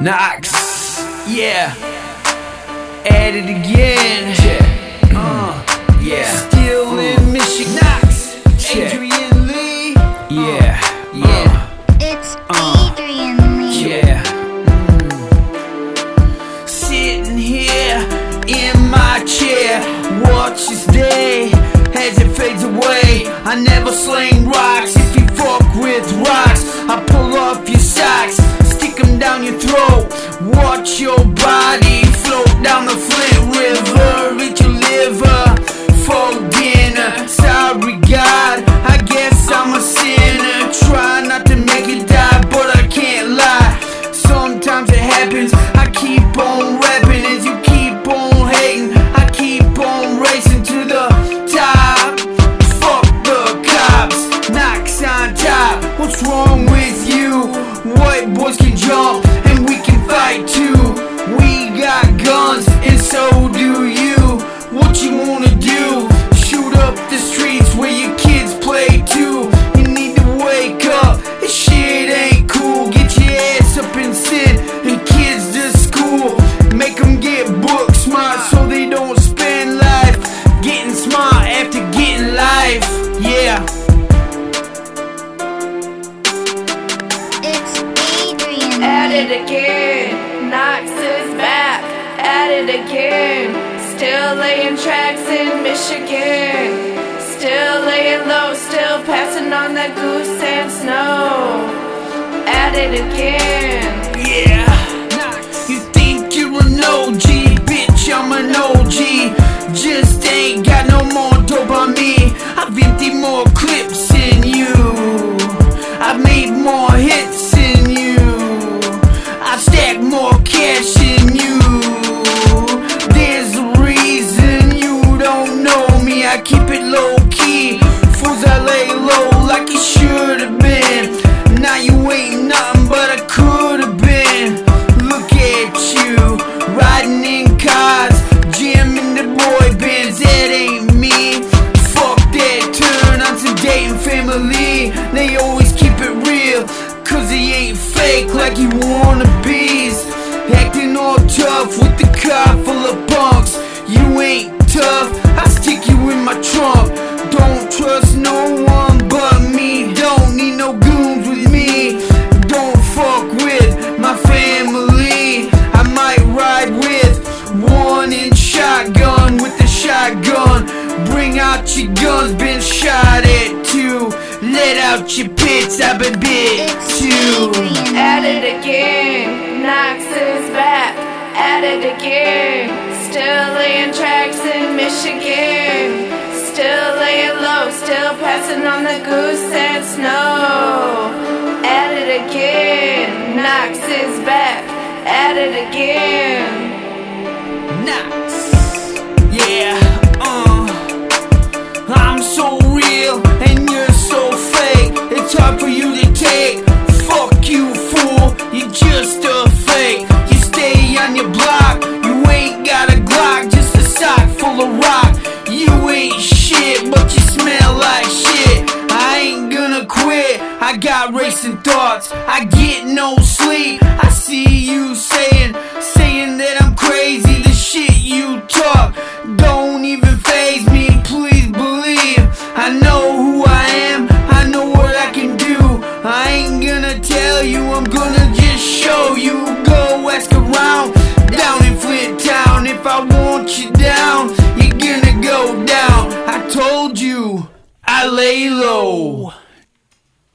Nox, yeah, at it again. Mm. Uh, yeah, Still mm. in Michigan. Nox. Check. Uh. Uh. Uh. Adrian Lee. yeah, Yeah. It's Adrian Lee. yeah. Sitting here in my chair, watch this day as it fades away. I never sling rocks Watch your body float down the Flint River, reach your liver for dinner. Sorry, God, I guess I'm a sinner. Try not to make it die, but I can't lie. Sometimes it happens. I keep on rapping as you keep on hating. I keep on racing to the top. Fuck the cops, Nox on top. What's wrong with you? White boys can jump At it again, Nox is back. At it again, still laying tracks in Michigan. Still laying low, still passing on that goose and snow. At it again. Fake like you wanna be. Acting all tough with the car full of punks. You ain't tough, I stick you in my trunk. Don't trust no one but me. Don't need no goons with me. Don't fuck with my family. I might ride with one in shotgun with the shotgun. Bring out your guns, been shot at. Let out your pits, I've been bit too. At it again, Nox is back. At it again, still laying tracks in Michigan. Still laying low, still passing on the goose and snow. At it again, Nox is back. At it again. Nox. Yeah, uh. I'm so You ain't got a Glock, just a sock full of rock. You ain't shit, but you smell like shit. I ain't gonna quit. I got racing thoughts. I get no sleep. I I want you down, you're gonna go down. I told you I lay low.